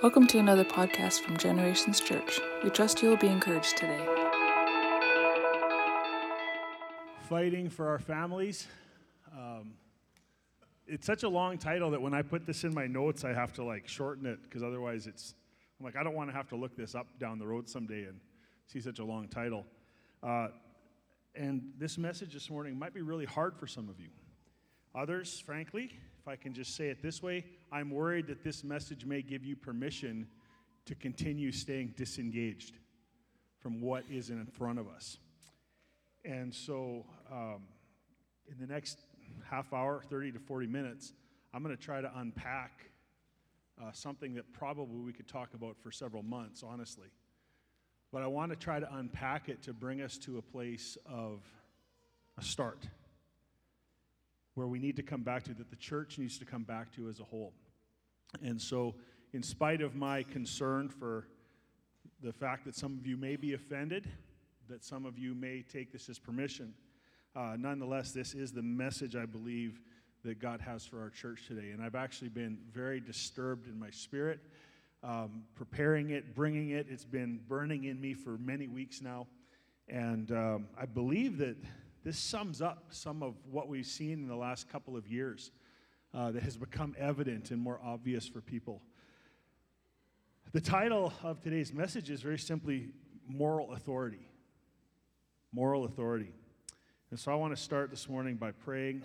Welcome to another podcast from Generations Church. We trust you will be encouraged today. Fighting for our families. Um, it's such a long title that when I put this in my notes, I have to like shorten it because otherwise it's, I'm like, I don't want to have to look this up down the road someday and see such a long title. Uh, and this message this morning might be really hard for some of you. Others, frankly, I can just say it this way, I'm worried that this message may give you permission to continue staying disengaged from what is in front of us. And so, um, in the next half hour, 30 to 40 minutes, I'm going to try to unpack uh, something that probably we could talk about for several months, honestly. But I want to try to unpack it to bring us to a place of a start where we need to come back to, that the church needs to come back to as a whole. And so, in spite of my concern for the fact that some of you may be offended, that some of you may take this as permission, uh, nonetheless, this is the message I believe that God has for our church today. And I've actually been very disturbed in my spirit, um, preparing it, bringing it. It's been burning in me for many weeks now. And um, I believe that this sums up some of what we've seen in the last couple of years uh, that has become evident and more obvious for people. The title of today's message is very simply Moral Authority. Moral Authority. And so I want to start this morning by praying,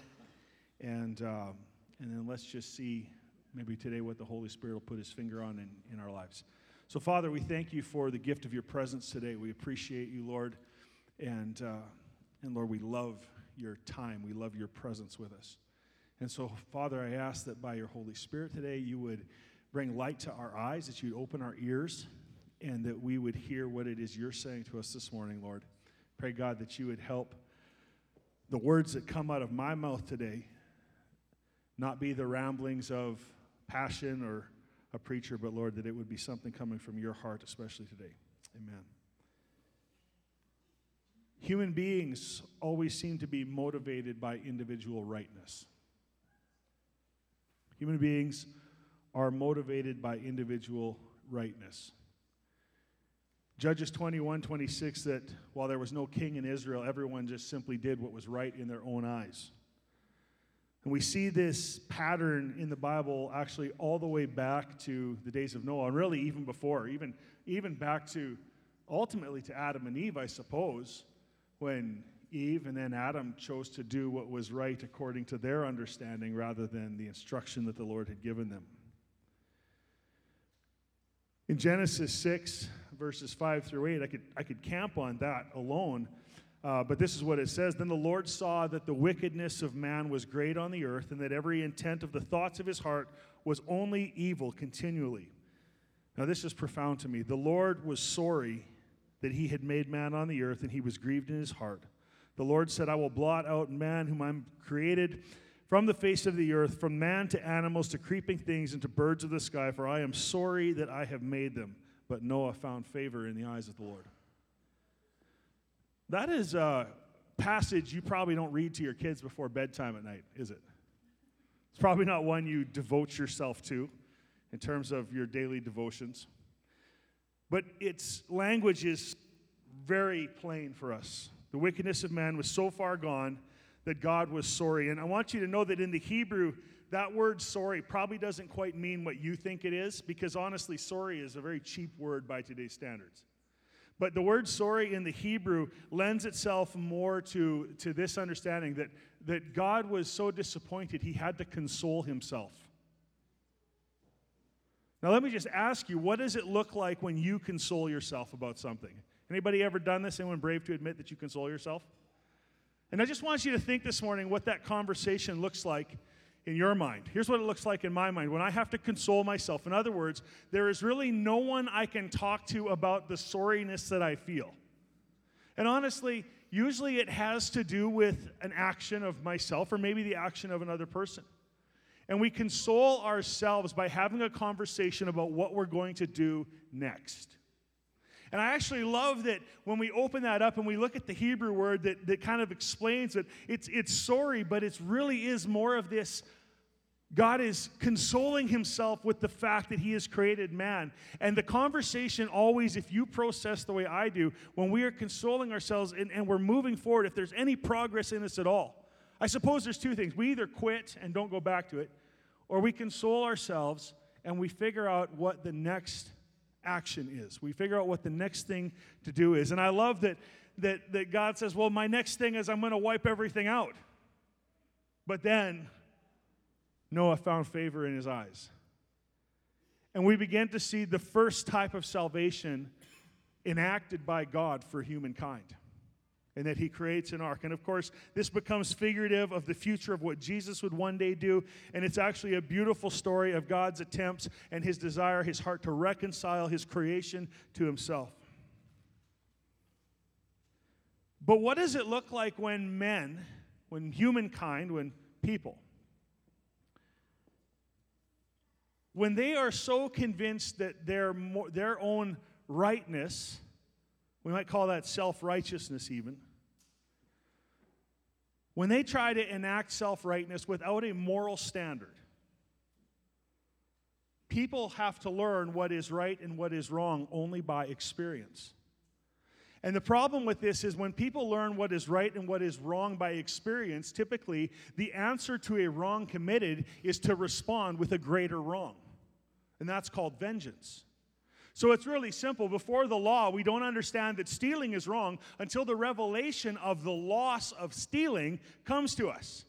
and, uh, and then let's just see maybe today what the Holy Spirit will put his finger on in, in our lives. So, Father, we thank you for the gift of your presence today. We appreciate you, Lord. And uh, and Lord, we love your time. We love your presence with us. And so, Father, I ask that by your Holy Spirit today, you would bring light to our eyes, that you'd open our ears, and that we would hear what it is you're saying to us this morning, Lord. Pray, God, that you would help the words that come out of my mouth today not be the ramblings of passion or a preacher, but Lord, that it would be something coming from your heart, especially today. Amen. Human beings always seem to be motivated by individual rightness. Human beings are motivated by individual rightness. Judges 21 26 that while there was no king in Israel, everyone just simply did what was right in their own eyes. And we see this pattern in the Bible actually all the way back to the days of Noah, and really even before, even, even back to ultimately to Adam and Eve, I suppose when Eve and then Adam chose to do what was right according to their understanding rather than the instruction that the Lord had given them. In Genesis 6, verses 5 through 8, I could, I could camp on that alone, uh, but this is what it says Then the Lord saw that the wickedness of man was great on the earth, and that every intent of the thoughts of his heart was only evil continually. Now, this is profound to me. The Lord was sorry that he had made man on the earth, and he was grieved in his heart. The Lord said, I will blot out man whom I'm created from the face of the earth, from man to animals to creeping things and to birds of the sky, for I am sorry that I have made them. But Noah found favor in the eyes of the Lord. That is a passage you probably don't read to your kids before bedtime at night, is it? It's probably not one you devote yourself to in terms of your daily devotions. But its language is very plain for us. The wickedness of man was so far gone that God was sorry. And I want you to know that in the Hebrew, that word sorry probably doesn't quite mean what you think it is, because honestly, sorry is a very cheap word by today's standards. But the word sorry in the Hebrew lends itself more to, to this understanding that, that God was so disappointed he had to console himself. Now let me just ask you, what does it look like when you console yourself about something? Anybody ever done this? Anyone brave to admit that you console yourself? And I just want you to think this morning what that conversation looks like in your mind. Here's what it looks like in my mind when I have to console myself. In other words, there is really no one I can talk to about the sorriness that I feel. And honestly, usually it has to do with an action of myself or maybe the action of another person. And we console ourselves by having a conversation about what we're going to do next. And I actually love that when we open that up and we look at the Hebrew word that, that kind of explains it, it's, it's sorry, but it really is more of this God is consoling himself with the fact that he has created man. And the conversation always, if you process the way I do, when we are consoling ourselves and, and, we're moving forward, if there's any progress in us at all, I suppose there's two things. We either quit and don't go back to it, or we console ourselves and we figure out what the next action is. We figure out what the next thing to do is. And I love that, that, that God says, well, my next thing is I'm going to wipe everything out. But then Noah found favor in his eyes. And we begin to see the first type of salvation enacted by God for humankind. And that he creates an ark. And of course, this becomes figurative of the future of what Jesus would one day do. And it's actually a beautiful story of God's attempts and his desire, his heart to reconcile his creation to himself. But what does it look like when men, when humankind, when people, when they are so convinced that their, their own rightness, we might call that self righteousness even, when they try to enact self righteousness without a moral standard, people have to learn what is right and what is wrong only by experience. And the problem with this is when people learn what is right and what is wrong by experience, typically the answer to a wrong committed is to respond with a greater wrong and that's called vengeance. So it's really simple. Before the law, we don't understand that stealing is wrong until the revelation of the loss of stealing comes to us.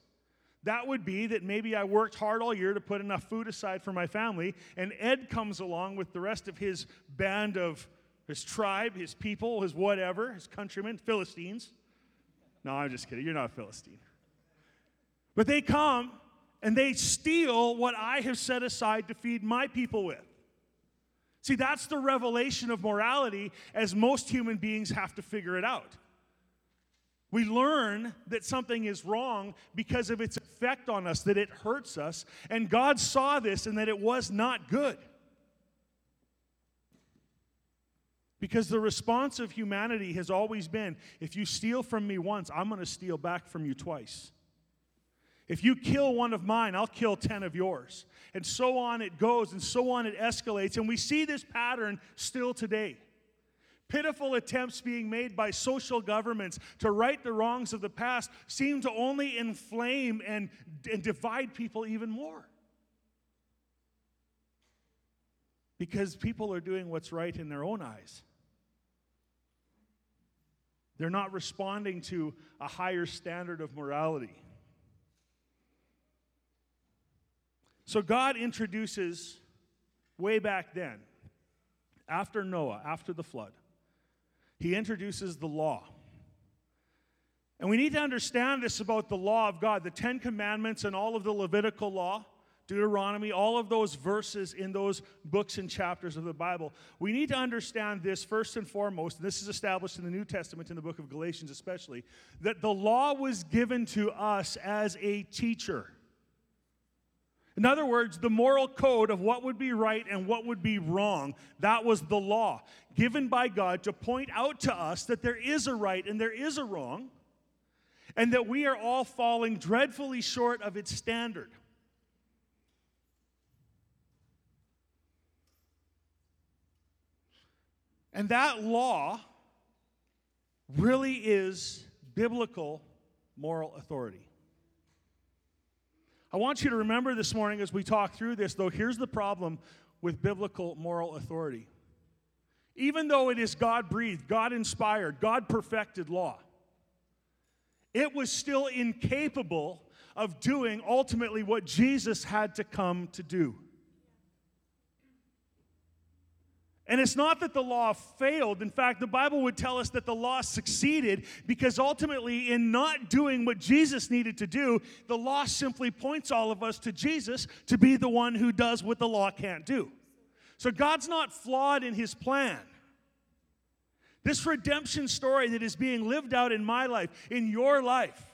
That would be that maybe I worked hard all year to put enough food aside for my family, and Ed comes along with the rest of his band of his tribe, his people, his whatever, his countrymen, Philistines. No, I'm just kidding. You're not a Philistine. But they come and they steal what I have set aside to feed my people with. See, that's the revelation of morality as most human beings have to figure it out. We learn that something is wrong because of its effect on us, that it hurts us, and God saw this and that it was not good. Because the response of humanity has always been if you steal from me once, I'm going to steal back from you twice. If you kill one of mine, I'll kill 10 of yours. And so on it goes, and so on it escalates. And we see this pattern still today. Pitiful attempts being made by social governments to right the wrongs of the past seem to only inflame and, and divide people even more. Because people are doing what's right in their own eyes. They're not responding to a higher standard of morality. So God introduces way back then, after Noah, after the flood, he introduces the law. And we need to understand this about the law of God, the Ten Commandments and all of the Levitical law, Deuteronomy, all of those verses in those books and chapters of the Bible. We need to understand this first and foremost, and this is established in the New Testament, in the book of Galatians especially, that the law was given to us as a teacher. In other words, the moral code of what would be right and what would be wrong, that was the law given by God to point out to us that there is a right and there is a wrong, and that we are all falling dreadfully short of its standard. And that law really is biblical moral authority. I want you to remember this morning as we talk through this, though, here's the problem with biblical moral authority. Even though it is God breathed, God inspired, God perfected law, it was still incapable of doing ultimately what Jesus had to come to do. And it's not that the law failed. In fact, the Bible would tell us that the law succeeded because ultimately, in not doing what Jesus needed to do, the law simply points all of us to Jesus to be the one who does what the law can't do. So God's not flawed in his plan. This redemption story that is being lived out in my life, in your life,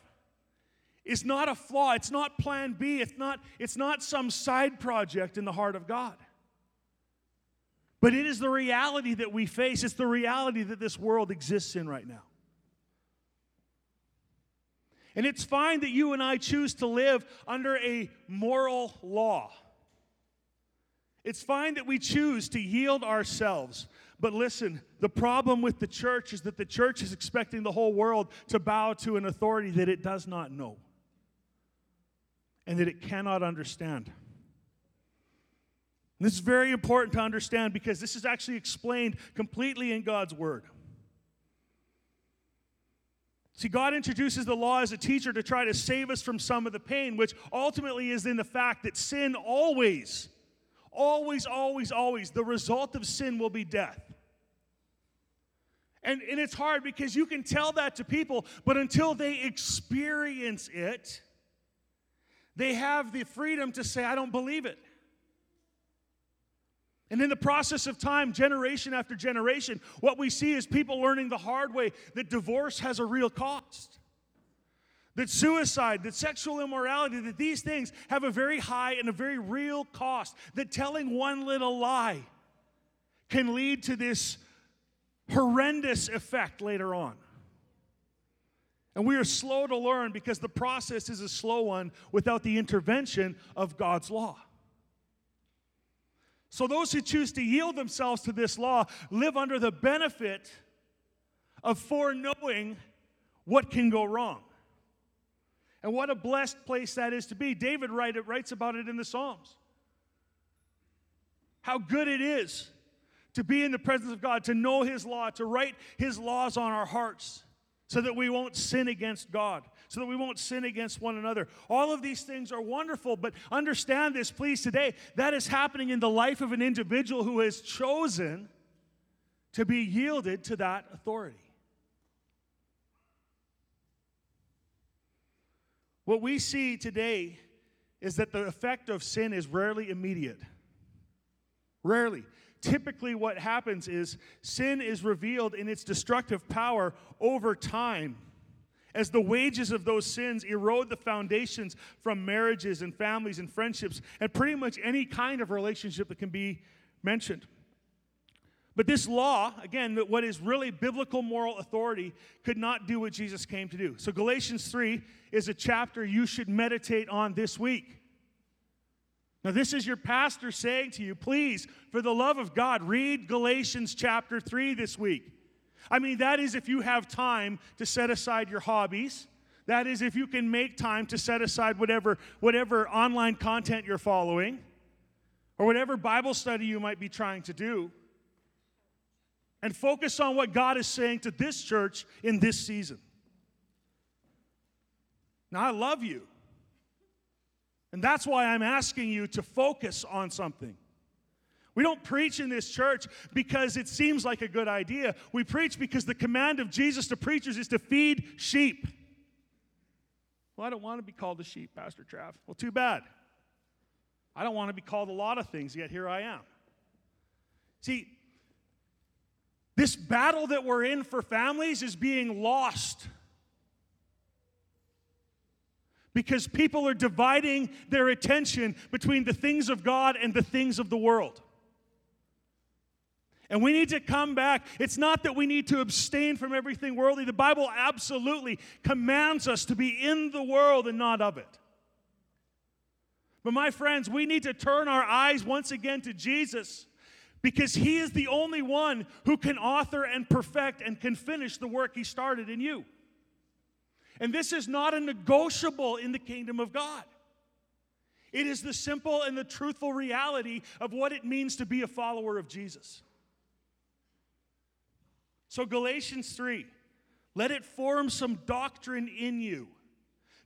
is not a flaw. It's not plan B. It's not, it's not some side project in the heart of God. But it is the reality that we face, it's the reality that this world exists in right now. And it's fine that you and I choose to live under a moral law. It's fine that we choose to yield ourselves. But listen, the problem with the church is that the church is expecting the whole world to bow to an authority that it does not know and that it cannot understand. And this is very important to understand because this is actually explained completely in God's Word. See, God introduces the law as a teacher to try to save us from some of the pain, which ultimately is in the fact that sin always, always, always, always, the result of sin will be death. And, and it's hard because you can tell that to people, but until they experience it, they have the freedom to say, I don't believe it. And in the process of time, generation after generation, what we see is people learning the hard way that divorce has a real cost. That suicide, that sexual immorality, that these things have a very high and a very real cost. That telling one little lie can lead to this horrendous effect later on. And we are slow to learn because the process is a slow one without the intervention of God's law. So, those who choose to yield themselves to this law live under the benefit of foreknowing what can go wrong. And what a blessed place that is to be. David write, writes about it in the Psalms. How good it is to be in the presence of God, to know His law, to write His laws on our hearts so that we won't sin against God so that we won't sin against one another. All of these things are wonderful, but understand this, please, today. That is happening in the life of an individual who has chosen to be yielded to that authority. What we see today is that the effect of sin is rarely immediate. Rarely. Typically, what happens is sin is revealed in its destructive power over time as the wages of those sins erode the foundations from marriages and families and friendships and pretty much any kind of relationship that can be mentioned. But this law, again, what is really biblical moral authority, could not do what Jesus came to do. So, Galatians 3 is a chapter you should meditate on this week. Now, this is your pastor saying to you, please, for the love of God, read Galatians chapter 3 this week. I mean, that is if you have time to set aside your hobbies. That is if you can make time to set aside whatever, whatever online content you're following or whatever Bible study you might be trying to do. And focus on what God is saying to this church in this season. Now, I love you. And that's why I'm asking you to focus on something. We don't preach in this church because it seems like a good idea. We preach because the command of Jesus to preachers is to feed sheep. Well, I don't want to be called a sheep, Pastor Trav. Well, too bad. I don't want to be called a lot of things, yet here I am. See, this battle that we're in for families is being lost because people are dividing their attention between the things of God and the things of the world. And we need to come back. It's not that we need to abstain from everything worldly. The Bible absolutely commands us to be in the world and not of it. But my friends, we need to turn our eyes once again to Jesus because he is the only one who can author and perfect and can finish the work he started in you. And this is not a negotiable in the kingdom of God. It is the simple and the truthful reality of what it means to be a follower of Jesus. So, Galatians 3, let it form some doctrine in you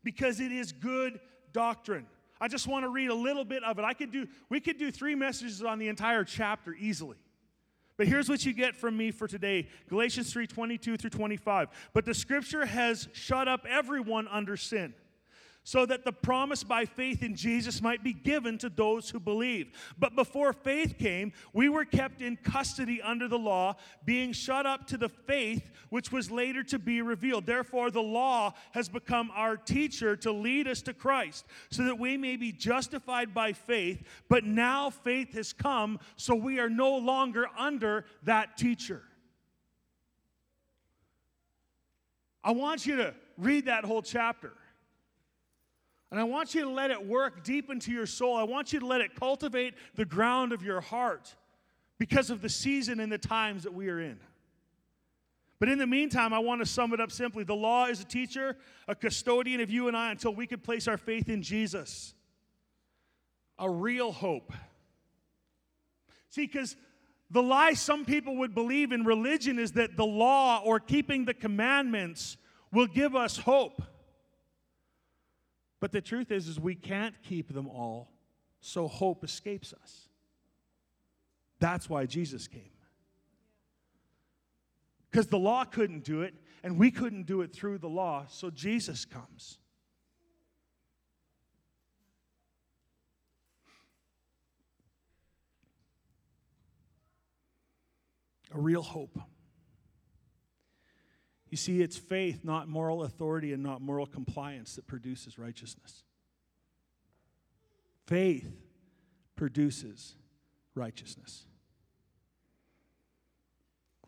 because it is good doctrine. I just want to read a little bit of it. I could do, we could do three messages on the entire chapter easily. But here's what you get from me for today Galatians 3 22 through 25. But the scripture has shut up everyone under sin so that the promise by faith in Jesus might be given to those who believe. But before faith came, we were kept in custody under the law, being shut up to the faith which was later to be revealed. Therefore, the law has become our teacher to lead us to Christ, so that we may be justified by faith. But now faith has come, so we are no longer under that teacher. I want you to read that whole chapter. And I want you to let it work deep into your soul. I want you to let it cultivate the ground of your heart because of the season and the times that we are in. But in the meantime, I want to sum it up simply. The law is a teacher, a custodian of you and I until we could place our faith in Jesus. A real hope. See, because the lie some people would believe in religion is that the law or keeping the commandments will give us hope. But the truth is is we can't keep them all, so hope escapes us. That's why Jesus came. Because the law couldn't do it, and we couldn't do it through the law, so Jesus comes. A real hope. You see, it's faith, not moral authority and not moral compliance, that produces righteousness. Faith produces righteousness.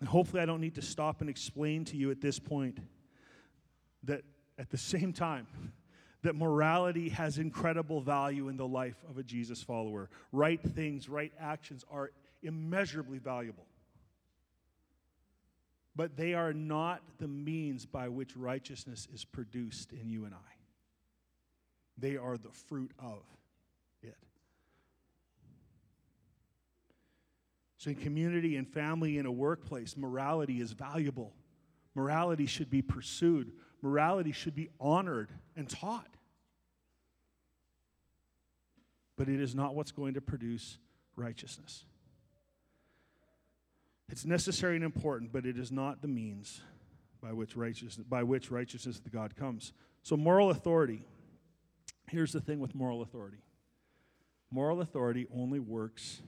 And hopefully, I don't need to stop and explain to you at this point that at the same time, that morality has incredible value in the life of a Jesus follower. Right things, right actions are immeasurably valuable but they are not the means by which righteousness is produced in you and I. They are the fruit of it. So, in community and family, in a workplace, morality is valuable. Morality should be pursued, morality should be honored and taught. But it is not what's going to produce righteousness. It's necessary and important, but it is not the means by which righteousness, by which righteousness of God comes. So, moral authority. Here's the thing with moral authority moral authority only works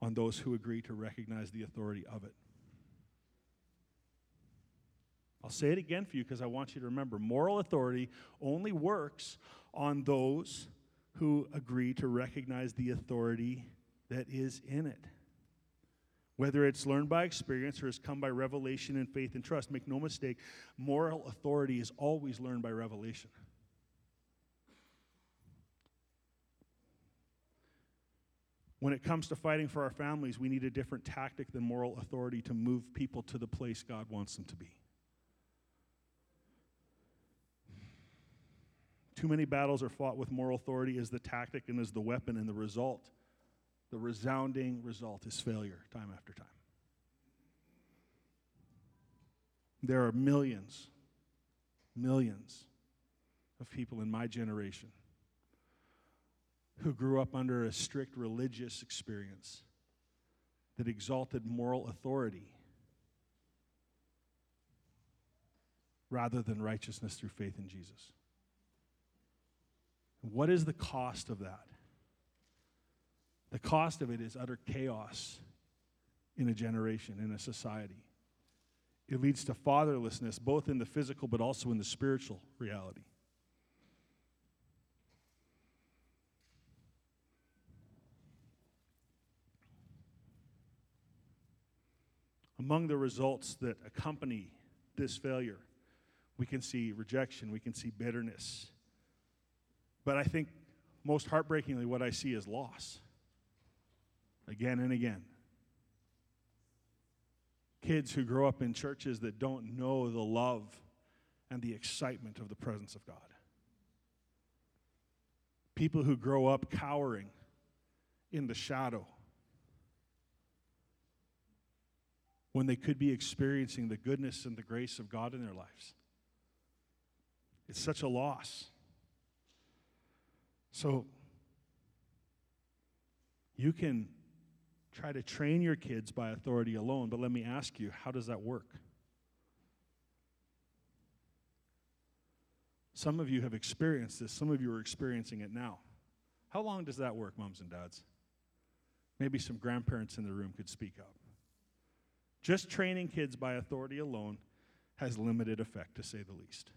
on those who agree to recognize the authority of it. I'll say it again for you because I want you to remember moral authority only works on those who agree to recognize the authority that is in it. Whether it's learned by experience or has come by revelation and faith and trust, make no mistake, moral authority is always learned by revelation. When it comes to fighting for our families, we need a different tactic than moral authority to move people to the place God wants them to be. Too many battles are fought with moral authority as the tactic and as the weapon, and the result the resounding result is failure time after time. There are millions, millions of people in my generation who grew up under a strict religious experience that exalted moral authority rather than righteousness through faith in Jesus. What is the cost of that? The cost of it is utter chaos in a generation, in a society. It leads to fatherlessness, both in the physical but also in the spiritual reality. Among the results that accompany this failure, we can see rejection, we can see bitterness. But I think most heartbreakingly, what I see is loss again and again. Kids who grow up in churches that don't know the love and the excitement of the presence of God. People who grow up cowering in the shadow when they could be experiencing the goodness and the grace of God in their lives. It's such a loss. So, you can try to train your kids by authority alone, but let me ask you, how does that work? Some of you have experienced this, some of you are experiencing it now. How long does that work, moms and dads? Maybe some grandparents in the room could speak up. Just training kids by authority alone has limited effect, to say the least.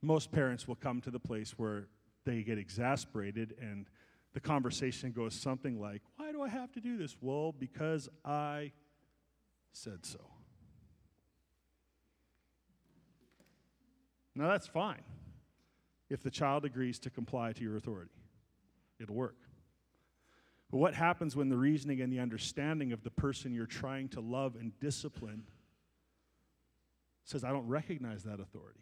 Most parents will come to the place where they get exasperated and the conversation goes something like, Why do I have to do this? Well, because I said so. Now, that's fine if the child agrees to comply to your authority, it'll work. But what happens when the reasoning and the understanding of the person you're trying to love and discipline says, I don't recognize that authority?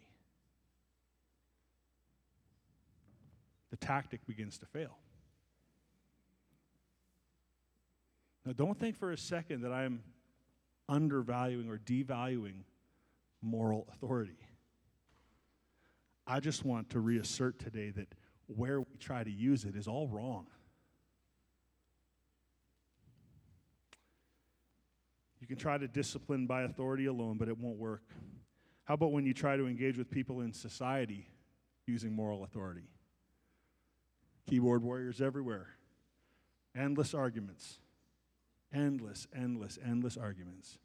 The tactic begins to fail. Now, don't think for a second that I'm undervaluing or devaluing moral authority. I just want to reassert today that where we try to use it is all wrong. You can try to discipline by authority alone, but it won't work. How about when you try to engage with people in society using moral authority? Keyboard warriors everywhere. Endless arguments. Endless, endless, endless arguments.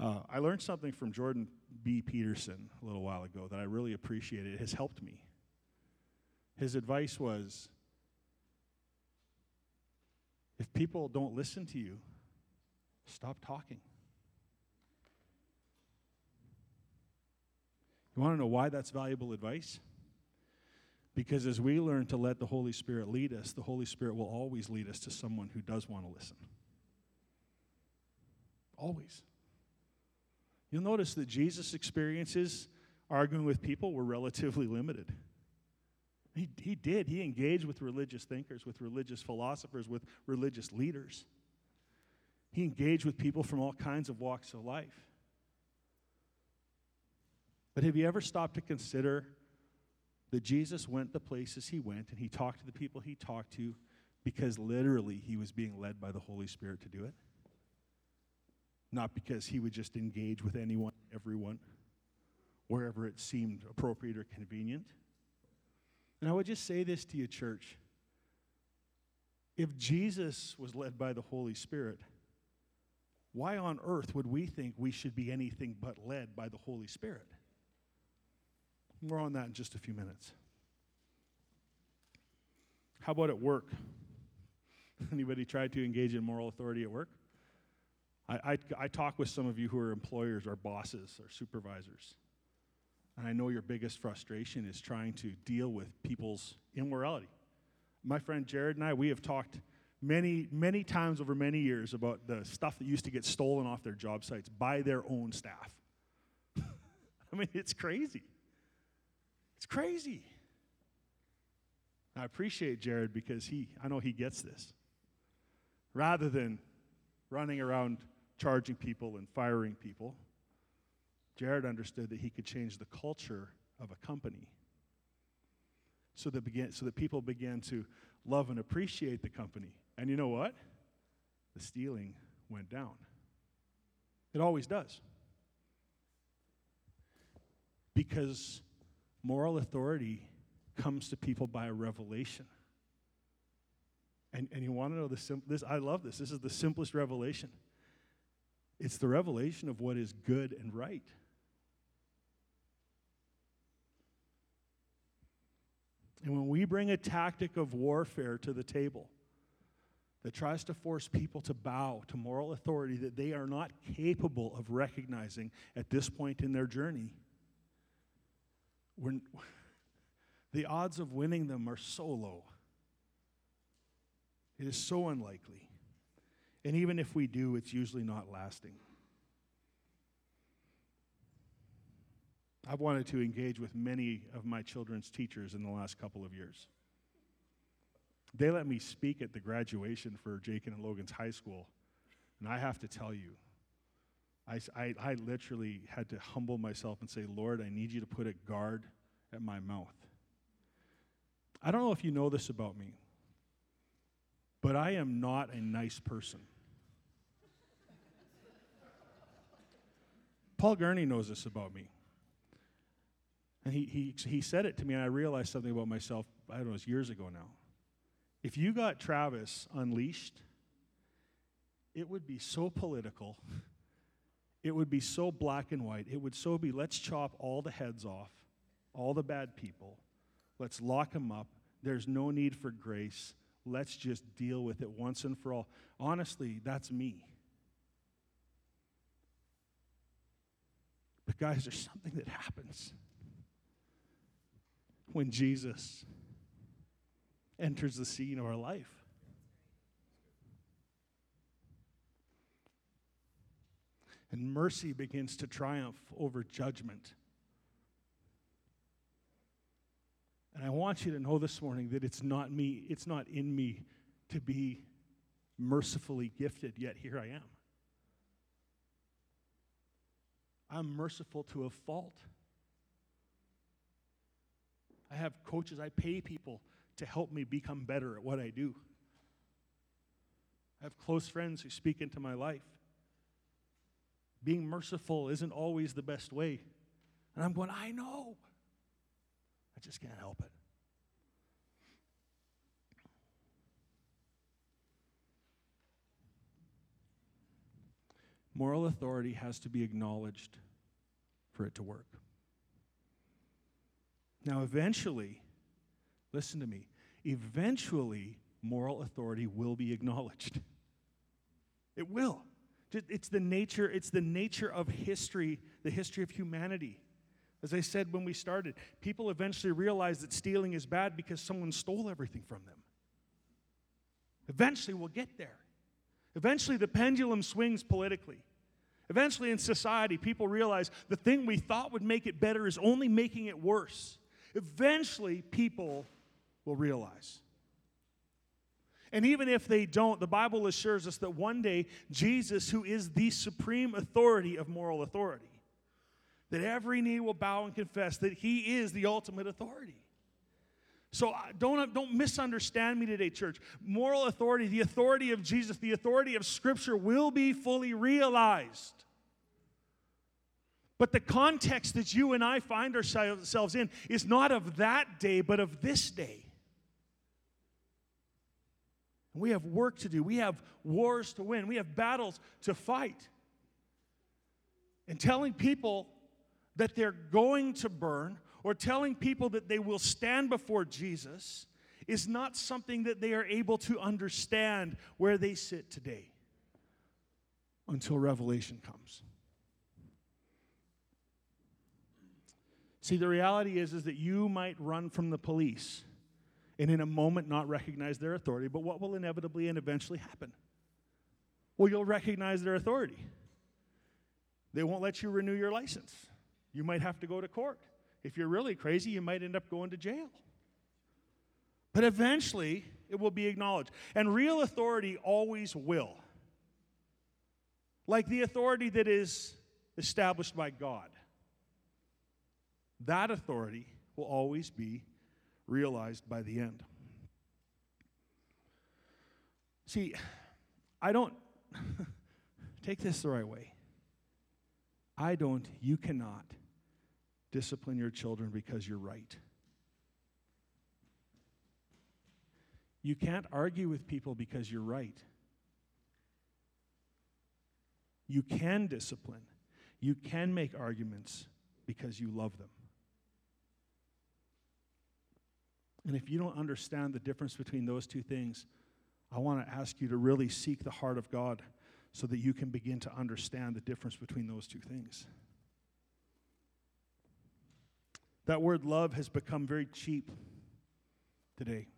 Uh, I learned something from Jordan B. Peterson a little while ago that I really appreciated. It has helped me. His advice was if people don't listen to you, stop talking. You want to know why that's valuable advice? Because as we learn to let the Holy Spirit lead us, the Holy Spirit will always lead us to someone who does want to listen. Always. You'll notice that Jesus' experiences arguing with people were relatively limited. He, he did. He engaged with religious thinkers, with religious philosophers, with religious leaders. He engaged with people from all kinds of walks of life. But have you ever stopped to consider that Jesus went the places he went and he talked to the people he talked to because literally he was being led by the Holy Spirit to do it. Not because he would just engage with anyone, everyone, wherever it seemed appropriate or convenient. And I would just say this to you, church. If Jesus was led by the Holy Spirit, why on earth would we think we should be anything but led by the Holy Spirit? More on that in just a few minutes. How about at work? Anybody tried to engage in moral authority at work? I, I, I, talk with some of you who are employers or bosses or supervisors. And I know your biggest frustration is trying to deal with people's immorality. My friend Jared and I, we have talked many, many times over many years about the stuff that used to get stolen off their job sites by their own staff. I mean, it's crazy. It's crazy. I appreciate Jared because he, I know he gets this. Rather than running around charging people and firing people, Jared understood that he could change the culture of a company. So that, began, so that people began to love and appreciate the company. And you know what? The stealing went down. It always does. Because Moral authority comes to people by a revelation. And, and you want to know the sim- this? I love this. This is the simplest revelation. It's the revelation of what is good and right. And when we bring a tactic of warfare to the table that tries to force people to bow to moral authority that they are not capable of recognizing at this point in their journey, we're, the odds of winning them are so low. It is so unlikely. And even if we do, it's usually not lasting. I've wanted to engage with many of my children's teachers in the last couple of years. They let me speak at the graduation for Jake and Logan's high school. And I have to tell you, I, I, I literally had to humble myself and say, Lord, I need you to put a guard at my mouth. I don't know if you know this about me, but I am not a nice person. Paul Gurney knows this about me. And he, he, he said it to me, and I realized something about myself, I don't know, it's years ago now. If you got Travis unleashed, it would be so political it would be so black and white. It would so be let's chop all the heads off, all the bad people. Let's lock them up. There's no need for grace. Let's just deal with it once and for all. Honestly, that's me. But, guys, there's something that happens when Jesus enters the scene of our life. And mercy begins to triumph over judgment. And I want you to know this morning that it's not me, it's not in me to be mercifully gifted, yet here I am. I'm merciful to a fault. I have coaches, I pay people to help me become better at what I do. I have close friends who speak into my life. Being merciful isn't always the best way. And I'm going, I know. I just can't help it. Moral authority has to be acknowledged for it to work. Now, eventually, listen to me, eventually, moral authority will be acknowledged. It will. It's the nature, it's the nature of history, the history of humanity. As I said when we started, people eventually realize that stealing is bad because someone stole everything from them. Eventually, we'll get there. Eventually, the pendulum swings politically. Eventually, in society, people realize the thing we thought would make it better is only making it worse. Eventually, people will realize. And even if they don't, the Bible assures us that one day, Jesus, who is the supreme authority of moral authority, that every knee will bow and confess that he is the ultimate authority. So uh, don't, don't misunderstand me today, church. Moral authority, the authority of Jesus, the authority of Scripture will be fully realized. But the context that you and I find ourselves in is not of that day, but of this day. We have work to do. We have wars to win. We have battles to fight. And telling people that they're going to burn or telling people that they will stand before Jesus is not something that they are able to understand where they sit today until Revelation comes. See, the reality is, is that you might run from the police and in a moment not recognize their authority, but what will inevitably and eventually happen? Well, you'll recognize their authority. They won't let you renew your license. You might have to go to court. If you're really crazy, you might end up going to jail. But eventually, it will be acknowledged. And real authority always will. Like the authority that is established by God. That authority will always be realized by the end. See, I don't take this the right way. I don't, you cannot discipline your children because you're right. You can't argue with people because you're right. You can discipline. You can make arguments because you love them. And if you don't understand the difference between those two things, I want to ask you to really seek the heart of God so that you can begin to understand the difference between those two things. That word love has become very cheap today.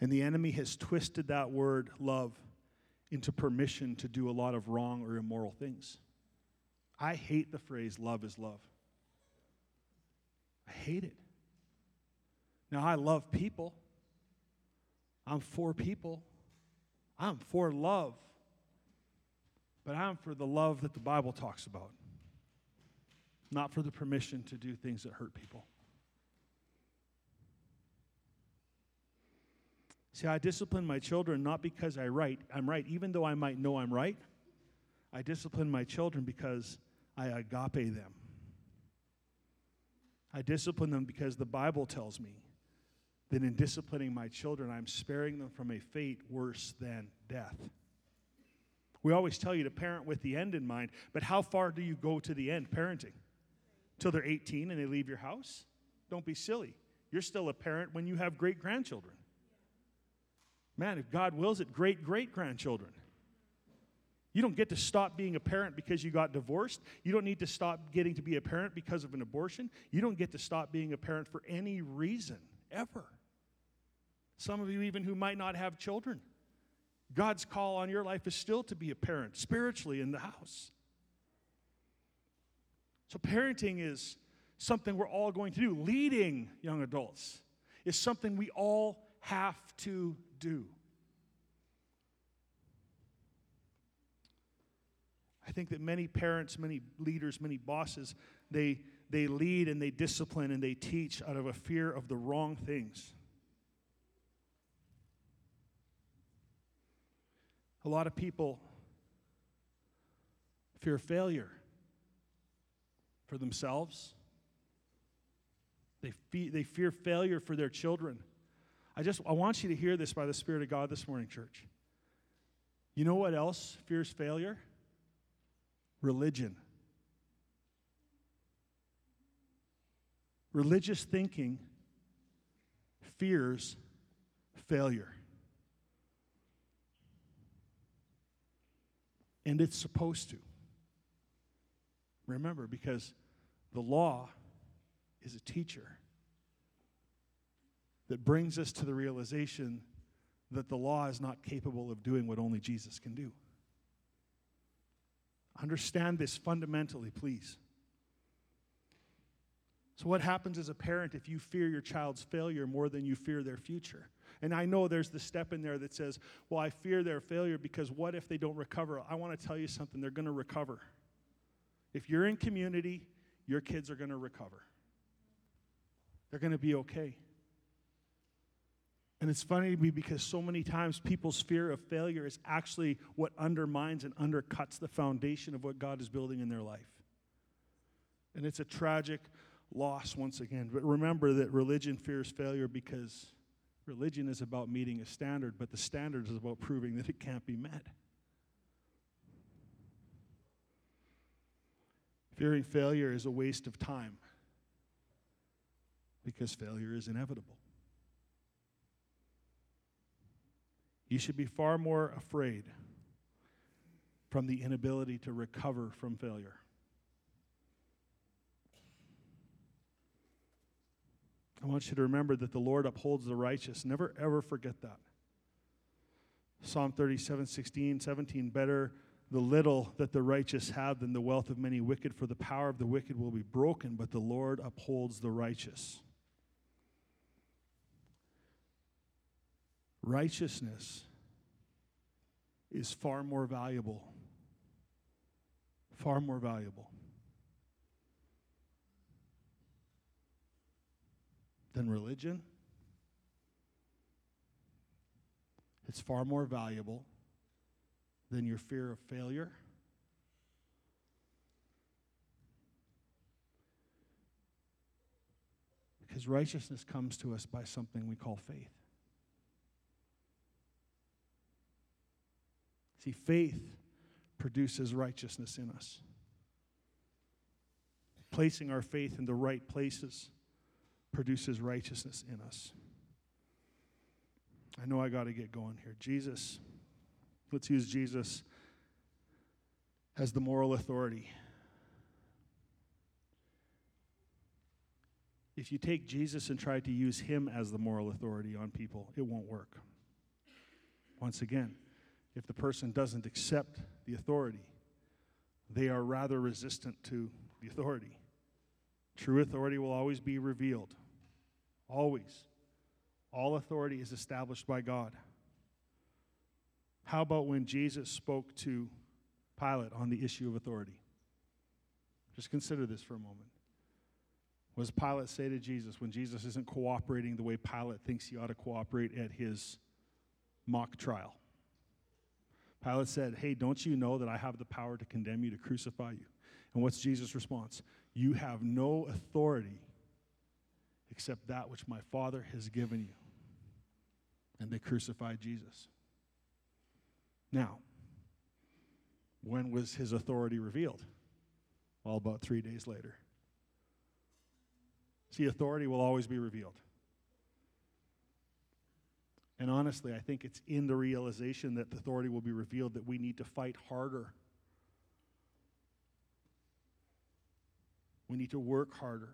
And the enemy has twisted that word love into permission to do a lot of wrong or immoral things. I hate the phrase love is love. I hate it. Now, I love people. I'm for people. I'm for love. But I'm for the love that the Bible talks about, not for the permission to do things that hurt people. See, I discipline my children not because I right, I'm right, even though I might know I'm right. I discipline my children because I agape them. I discipline them because the Bible tells me then in disciplining my children, I'm sparing them from a fate worse than death. We always tell you to parent with the end in mind, but how far do you go to the end parenting? Till they're 18 and they leave your house? Don't be silly. You're still a parent when you have great grandchildren. Man, if God wills it, great great grandchildren. You don't get to stop being a parent because you got divorced. You don't need to stop getting to be a parent because of an abortion. You don't get to stop being a parent for any reason, ever. Some of you, even who might not have children, God's call on your life is still to be a parent spiritually in the house. So, parenting is something we're all going to do. Leading young adults is something we all have to do. I think that many parents, many leaders, many bosses, they, they lead and they discipline and they teach out of a fear of the wrong things. A lot of people fear failure for themselves. They, fe- they fear failure for their children. I just I want you to hear this by the Spirit of God this morning, church. You know what else fears failure? Religion. Religious thinking fears failure. And it's supposed to. Remember, because the law is a teacher that brings us to the realization that the law is not capable of doing what only Jesus can do. Understand this fundamentally, please. So, what happens as a parent if you fear your child's failure more than you fear their future? And I know there's the step in there that says, Well, I fear their failure because what if they don't recover? I want to tell you something, they're going to recover. If you're in community, your kids are going to recover, they're going to be okay. And it's funny to me because so many times people's fear of failure is actually what undermines and undercuts the foundation of what God is building in their life. And it's a tragic loss once again. But remember that religion fears failure because religion is about meeting a standard, but the standard is about proving that it can't be met. Fearing failure is a waste of time because failure is inevitable. You should be far more afraid from the inability to recover from failure. I want you to remember that the Lord upholds the righteous. Never ever forget that. Psalm 37, 16, 17. Better the little that the righteous have than the wealth of many wicked, for the power of the wicked will be broken, but the Lord upholds the righteous. Righteousness is far more valuable. Far more valuable than religion. It's far more valuable than your fear of failure. Because righteousness comes to us by something we call faith. See, faith produces righteousness in us. Placing our faith in the right places produces righteousness in us. I know I got to get going here. Jesus, let's use Jesus as the moral authority. If you take Jesus and try to use him as the moral authority on people, it won't work. Once again, if the person doesn't accept the authority, they are rather resistant to the authority. True authority will always be revealed. Always. All authority is established by God. How about when Jesus spoke to Pilate on the issue of authority? Just consider this for a moment. What does Pilate say to Jesus when Jesus isn't cooperating the way Pilate thinks he ought to cooperate at his mock trial? Pilate said, Hey, don't you know that I have the power to condemn you, to crucify you? And what's Jesus' response? You have no authority except that which my Father has given you. And they crucified Jesus. Now, when was his authority revealed? Well, about three days later. See, authority will always be revealed. And honestly, I think it's in the realization that authority will be revealed that we need to fight harder. We need to work harder.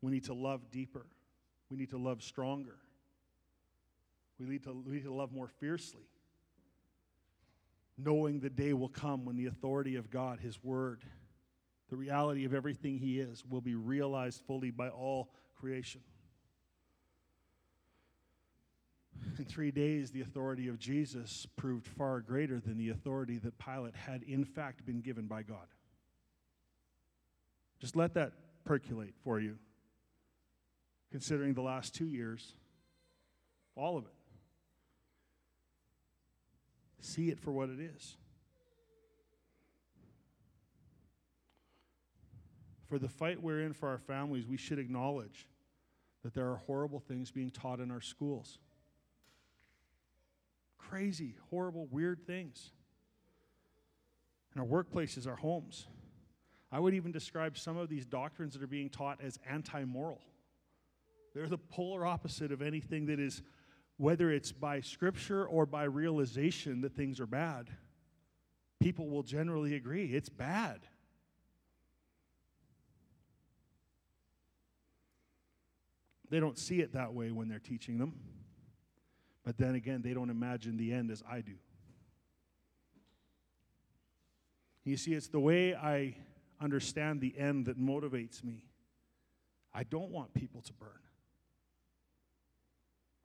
We need to love deeper. We need to love stronger. We need to, we need to love more fiercely. Knowing the day will come when the authority of God, His Word, the reality of everything He is, will be realized fully by all creation. In three days, the authority of Jesus proved far greater than the authority that Pilate had, in fact, been given by God. Just let that percolate for you, considering the last two years, all of it. See it for what it is. For the fight we're in for our families, we should acknowledge that there are horrible things being taught in our schools. Crazy, horrible, weird things. In our workplaces, our homes. I would even describe some of these doctrines that are being taught as anti moral. They're the polar opposite of anything that is, whether it's by scripture or by realization that things are bad. People will generally agree it's bad. They don't see it that way when they're teaching them. But then again, they don't imagine the end as I do. You see, it's the way I understand the end that motivates me. I don't want people to burn.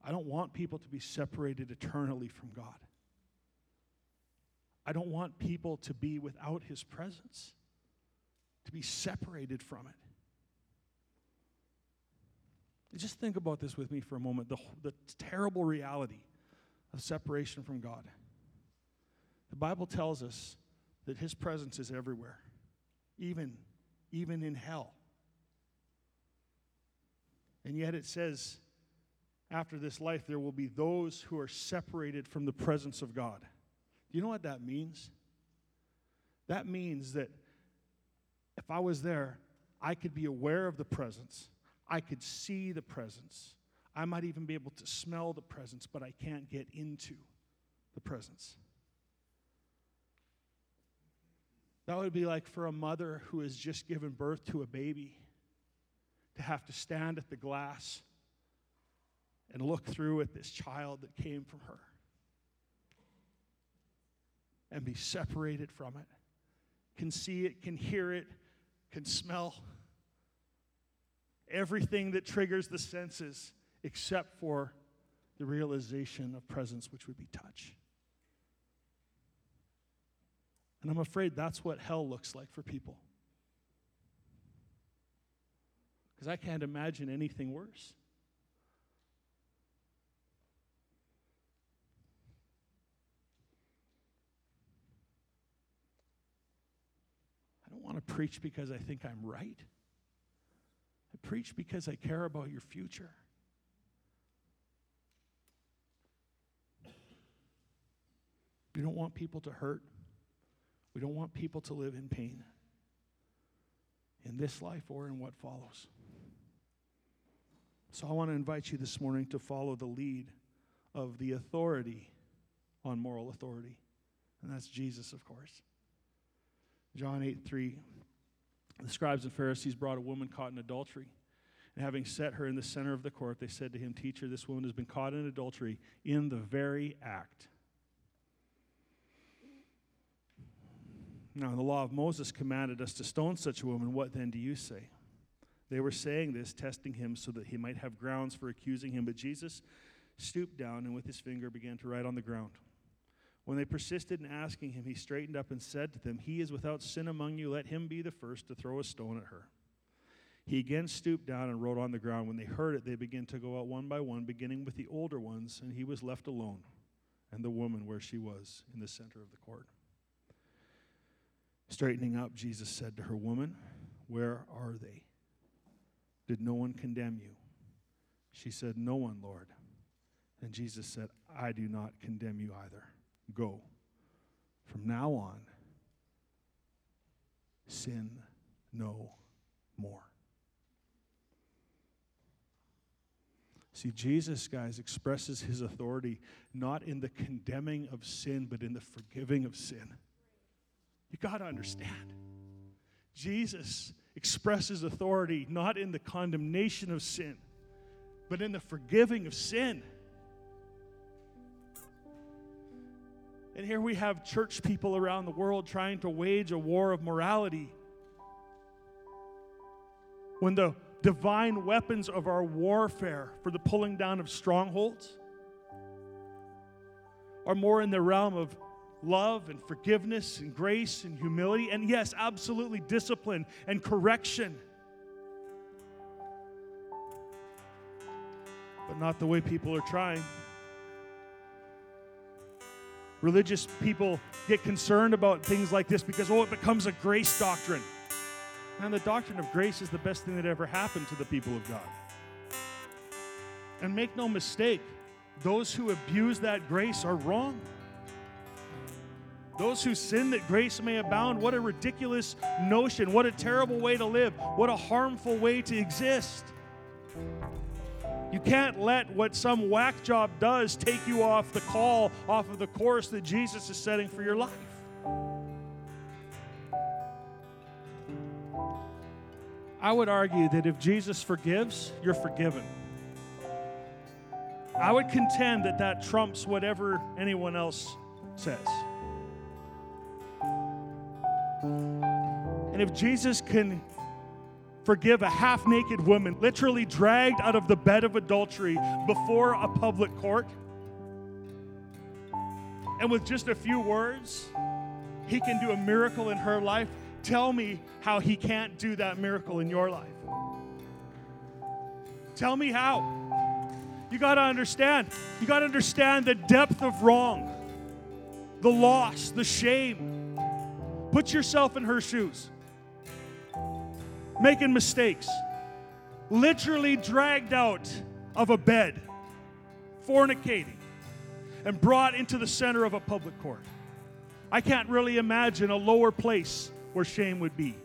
I don't want people to be separated eternally from God. I don't want people to be without His presence, to be separated from it. Just think about this with me for a moment the, the terrible reality of separation from God. The Bible tells us that His presence is everywhere, even, even in hell. And yet it says, after this life, there will be those who are separated from the presence of God. Do you know what that means? That means that if I was there, I could be aware of the presence I could see the presence. I might even be able to smell the presence, but I can't get into the presence. That would be like for a mother who has just given birth to a baby to have to stand at the glass and look through at this child that came from her and be separated from it, can see it, can hear it, can smell everything that triggers the senses except for the realization of presence, which would be touch. And I'm afraid that's what hell looks like for people. Because I can't imagine anything worse. I don't want to preach because I think I'm right. I preach because I care about your future. You don't want people to hurt. We don't want people to live in pain in this life or in what follows. So I want to invite you this morning to follow the lead of the authority on moral authority, and that's Jesus, of course. John 8 3 the scribes and Pharisees brought a woman caught in adultery. And having set her in the center of the court, they said to him, Teacher, this woman has been caught in adultery in the very act. Now, the law of Moses commanded us to stone such a woman. What then do you say? They were saying this, testing him so that he might have grounds for accusing him. But Jesus stooped down and with his finger began to write on the ground. When they persisted in asking him, he straightened up and said to them, He is without sin among you. Let him be the first to throw a stone at her. He again stooped down and wrote on the ground. When they heard it, they began to go out one by one, beginning with the older ones, and he was left alone, and the woman where she was, in the center of the court. Straightening up, Jesus said to her, Woman, where are they? Did no one condemn you? She said, No one, Lord. And Jesus said, I do not condemn you either. Go. From now on, sin no more. See, Jesus, guys, expresses his authority not in the condemning of sin, but in the forgiving of sin. You got to understand. Jesus expresses authority not in the condemnation of sin, but in the forgiving of sin. And here we have church people around the world trying to wage a war of morality. When the divine weapons of our warfare for the pulling down of strongholds are more in the realm of love and forgiveness and grace and humility, and yes, absolutely discipline and correction. But not the way people are trying. Religious people get concerned about things like this because, oh, it becomes a grace doctrine. And the doctrine of grace is the best thing that ever happened to the people of God. And make no mistake, those who abuse that grace are wrong. Those who sin that grace may abound, what a ridiculous notion. What a terrible way to live. What a harmful way to exist. You can't let what some whack job does take you off the call, off of the course that Jesus is setting for your life. I would argue that if Jesus forgives, you're forgiven. I would contend that that trumps whatever anyone else says. And if Jesus can forgive a half naked woman, literally dragged out of the bed of adultery before a public court, and with just a few words, he can do a miracle in her life. Tell me how he can't do that miracle in your life. Tell me how. You got to understand. You got to understand the depth of wrong, the loss, the shame. Put yourself in her shoes making mistakes, literally dragged out of a bed, fornicating, and brought into the center of a public court. I can't really imagine a lower place where shame would be.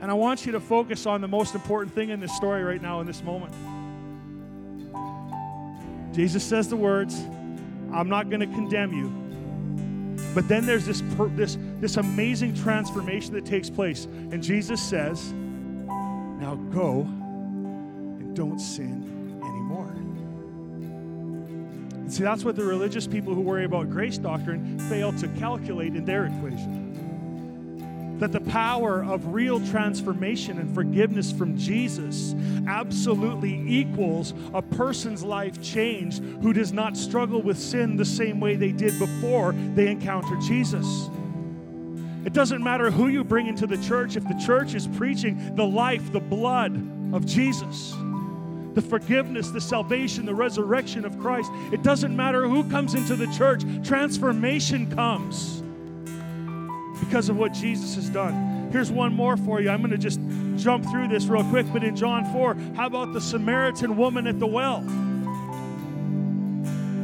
And I want you to focus on the most important thing in this story right now, in this moment. Jesus says the words, I'm not going to condemn you, but then there's this, this, this amazing transformation that takes place. And Jesus says, Now go and don't sin anymore. And see, that's what the religious people who worry about grace doctrine fail to calculate in their equation that the power of real transformation and forgiveness from Jesus absolutely equals a person's life change who does not struggle with sin the same way they did before they encountered Jesus. It doesn't matter who you bring into the church if the church is preaching the life, the blood of Jesus the forgiveness, the salvation, the resurrection of Christ. It doesn't matter who comes into the church, transformation comes because of what Jesus has done. Here's one more for you. I'm going to just jump through this real quick, but in John 4, how about the Samaritan woman at the well?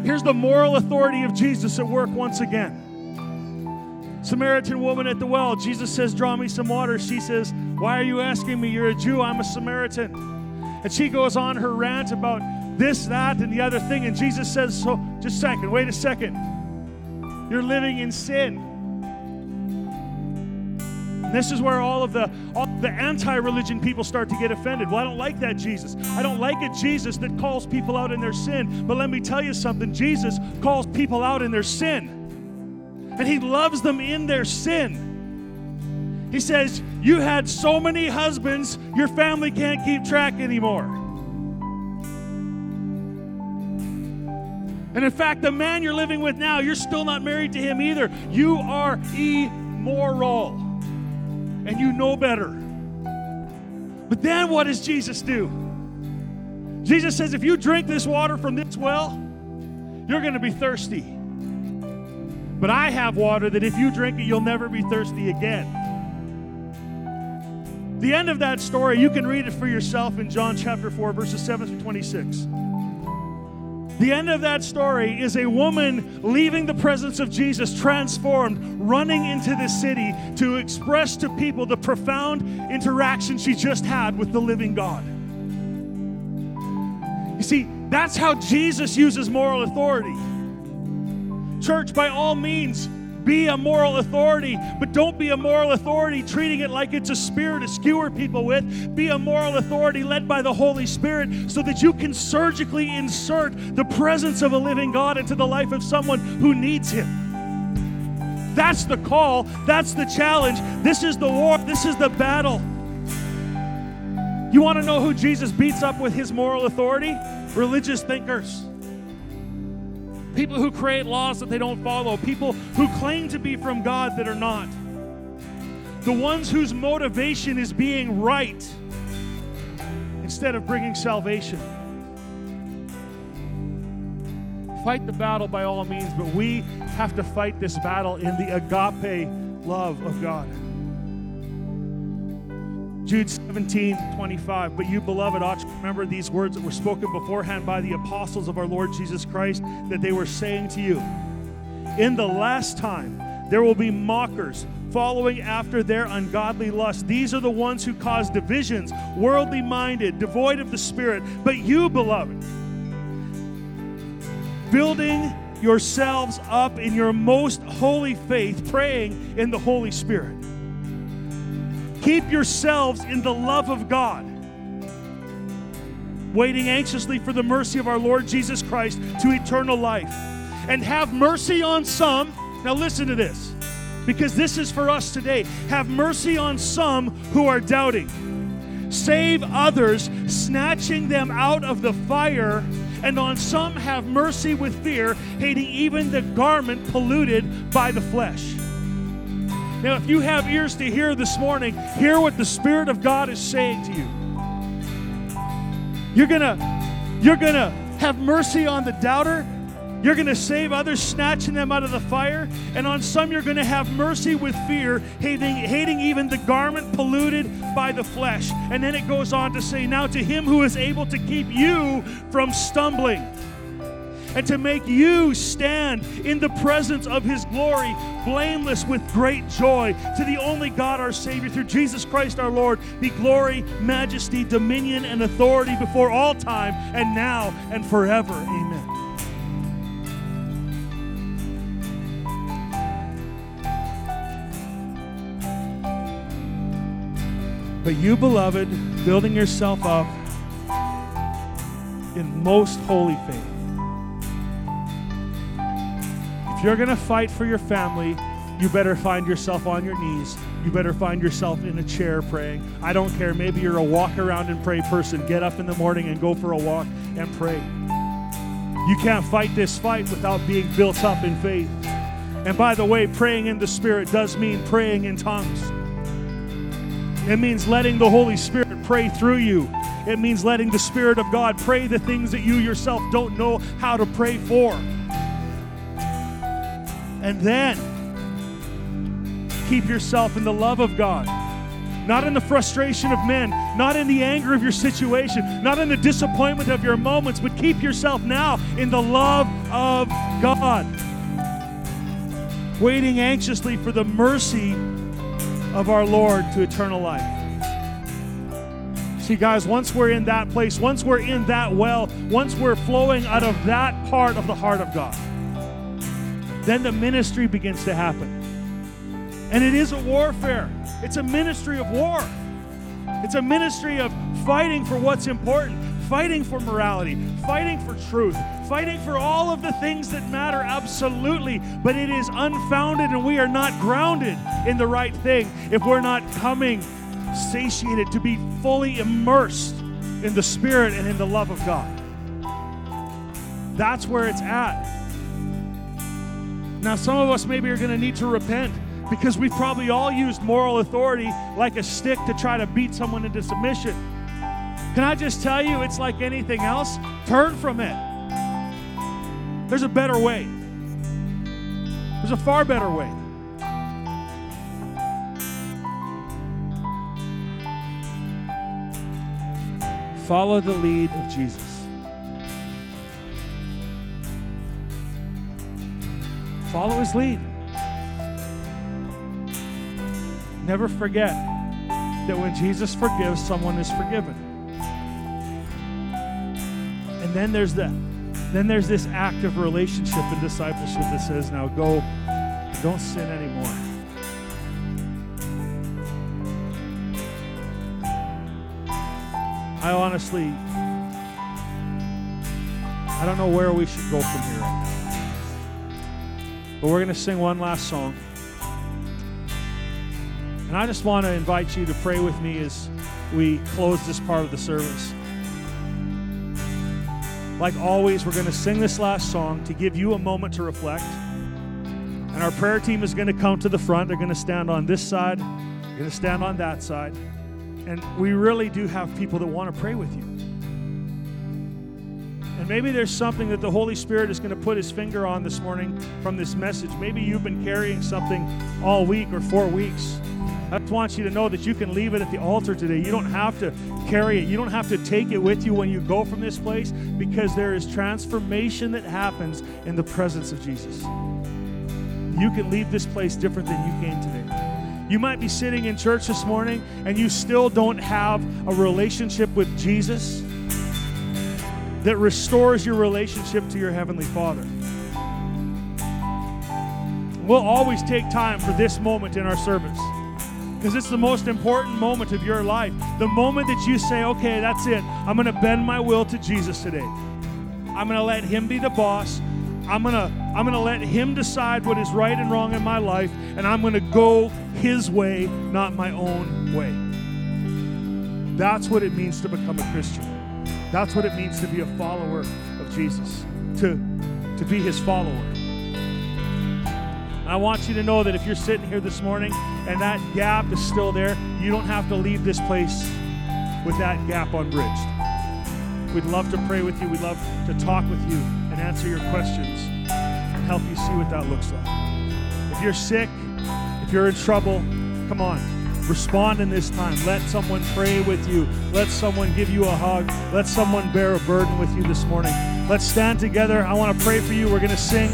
Here's the moral authority of Jesus at work once again. Samaritan woman at the well. Jesus says, Draw me some water. She says, Why are you asking me? You're a Jew. I'm a Samaritan. And she goes on her rant about this, that, and the other thing. And Jesus says, So, just a second, wait a second. You're living in sin. This is where all of the the anti-religion people start to get offended. Well, I don't like that Jesus. I don't like a Jesus that calls people out in their sin. But let me tell you something. Jesus calls people out in their sin. And he loves them in their sin. He says, "You had so many husbands, your family can't keep track anymore." And in fact, the man you're living with now, you're still not married to him either. You are immoral and you know better. But then what does Jesus do? Jesus says, if you drink this water from this well, you're going to be thirsty. But I have water that if you drink it, you'll never be thirsty again. The end of that story, you can read it for yourself in John chapter 4, verses 7 through 26. The end of that story is a woman leaving the presence of Jesus, transformed, running into the city to express to people the profound interaction she just had with the living God. You see, that's how Jesus uses moral authority. Church, by all means, be a moral authority, but don't be a moral authority treating it like it's a spear to skewer people with. Be a moral authority led by the Holy Spirit so that you can surgically insert the presence of a living God into the life of someone who needs Him. That's the call, that's the challenge. This is the war, this is the battle. You want to know who Jesus beats up with his moral authority? Religious thinkers people who create laws that they don't follow, people who claim to be from God that are not, the ones whose motivation is being right instead of bringing salvation. Fight the battle by all means, but we have to fight this battle in the agape love of God. Jude 17, 25. But you, beloved, ought to remember these words that were spoken beforehand by the apostles of our Lord Jesus Christ, that they were saying to you, In the last time, there will be mockers following after their ungodly lust. These are the ones who cause divisions, worldly minded, devoid of the Spirit. But you, beloved, building yourselves up in your most holy faith, praying in the Holy Spirit. Keep yourselves in the love of God, waiting anxiously for the mercy of our Lord Jesus Christ to eternal life. And have mercy on some. Now, listen to this, because this is for us today. Have mercy on some who are doubting. Save others, snatching them out of the fire and on some have mercy with fear, hating even the garment polluted by the flesh. Now, if you have ears to hear this morning, hear what the Spirit of God is saying to you. You're gonna, you're gonna have mercy on the doubter. You're going to save others, snatching them out of the fire. And on some, you're going to have mercy with fear, hating, hating even the garment polluted by the flesh. And then it goes on to say, Now to him who is able to keep you from stumbling and to make you stand in the presence of his glory, blameless with great joy. To the only God, our Savior, through Jesus Christ our Lord, be glory, majesty, dominion, and authority before all time, and now and forever. Amen. But you, beloved, building yourself up in most holy faith if you're going to fight for your family, you better find yourself on your knees. You better find yourself in a chair praying. I don't care. Maybe you're a walk around and pray person. Get up in the morning and go for a walk and pray. You can't fight this fight without being built up in faith. And by the way, praying in the Spirit does mean praying in tongues. It means letting the Holy Spirit pray through you. It means letting the Spirit of God pray the things that you yourself don't know how to pray for. And then keep yourself in the love of God, not in the frustration of men, not in the anger of your situation, not in the disappointment of your moments, but keep yourself now in the love of God, waiting anxiously for the mercy of our Lord to eternal life. See, guys, once we're in that place, once we're in that well, once we're flowing out of that part of the heart of God, then the ministry begins to happen. And it is a warfare, it's a ministry of war. It's a ministry of fighting for what's important, fighting for morality, fighting for truth, fighting for all of the things that matter, absolutely. But it is unfounded, and we are not grounded in the right thing if we're not coming satiated to be fully immersed in the Spirit and in the love of God. That's where it's at. Now, some of us maybe are going to need to repent because we've probably all used moral authority like a stick to try to beat someone into submission. Can I just tell you, it's like anything else? Turn from it. There's a better way, there's a far better way. Follow the lead of Jesus. Follow his lead. Never forget that when Jesus forgives, someone is forgiven. And then there's the then there's this act of relationship and discipleship that says, now go don't sin anymore. I honestly I don't know where we should go from here right now. But we're going to sing one last song. And I just want to invite you to pray with me as we close this part of the service. Like always, we're going to sing this last song to give you a moment to reflect. And our prayer team is going to come to the front. They're going to stand on this side, they're going to stand on that side. And we really do have people that want to pray with you. Maybe there's something that the Holy Spirit is going to put his finger on this morning from this message. Maybe you've been carrying something all week or four weeks. I just want you to know that you can leave it at the altar today. You don't have to carry it. You don't have to take it with you when you go from this place because there is transformation that happens in the presence of Jesus. You can leave this place different than you came today. You might be sitting in church this morning and you still don't have a relationship with Jesus that restores your relationship to your Heavenly Father. We'll always take time for this moment in our service because it's the most important moment of your life. The moment that you say, okay, that's it. I'm going to bend my will to Jesus today. I'm going to let Him be the boss. I'm going to I'm going to let him decide what is right and wrong in my life and I'm going to go his way, not my own way. That's what it means to become a Christian. That's what it means to be a follower of Jesus, to, to be his follower. I want you to know that if you're sitting here this morning and that gap is still there, you don't have to leave this place with that gap unbridged. We'd love to pray with you. We'd love to talk with you and answer your questions and help you see what that looks like. If you're sick, if you're in trouble, come on. Respond in this time. Let someone pray with you. Let someone give you a hug. Let someone bear a burden with you this morning. Let's stand together. I want to pray for you. We're going to sing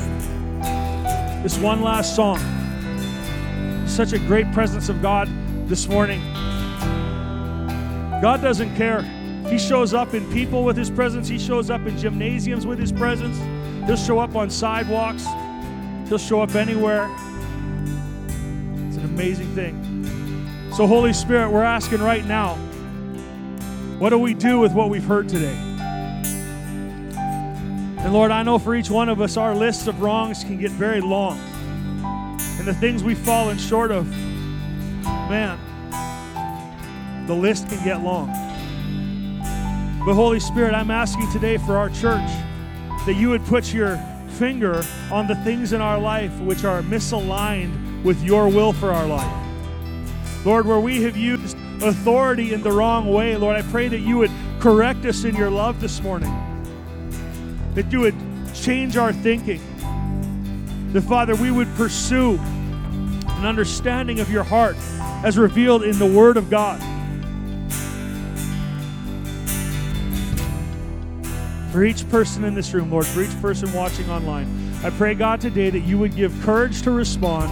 this one last song. Such a great presence of God this morning. God doesn't care. He shows up in people with His presence, He shows up in gymnasiums with His presence, He'll show up on sidewalks, He'll show up anywhere. It's an amazing thing. So, Holy Spirit, we're asking right now what do we do with what we've heard today? And Lord, I know for each one of us, our lists of wrongs can get very long. And the things we've fallen short of, man, the list can get long. But Holy Spirit, I'm asking today for our church that you would put your finger on the things in our life which are misaligned with your will for our life. Lord, where we have used authority in the wrong way, Lord, I pray that you would correct us in your love this morning, that you would change our thinking, that, Father, we would pursue an understanding of your heart as revealed in the Word of God. For each person in this room, Lord, for each person watching online, I pray, God, today that you would give courage to respond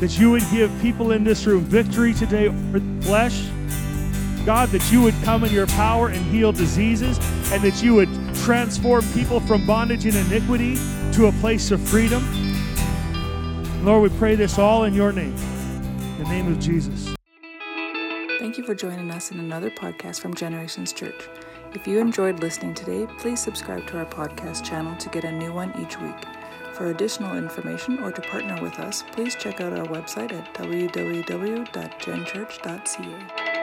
that you would give people in this room victory today over the flesh. God, that you would come in your power and heal diseases, and that you would transform people from bondage and iniquity to a place of freedom. Lord, we pray this all in your name. In the name of Jesus. Thank you for joining us in another podcast from Generations Church. If you enjoyed listening today, please subscribe to our podcast channel to get a new one each week. For additional information or to partner with us, please check out our website at www.genchurch.ca.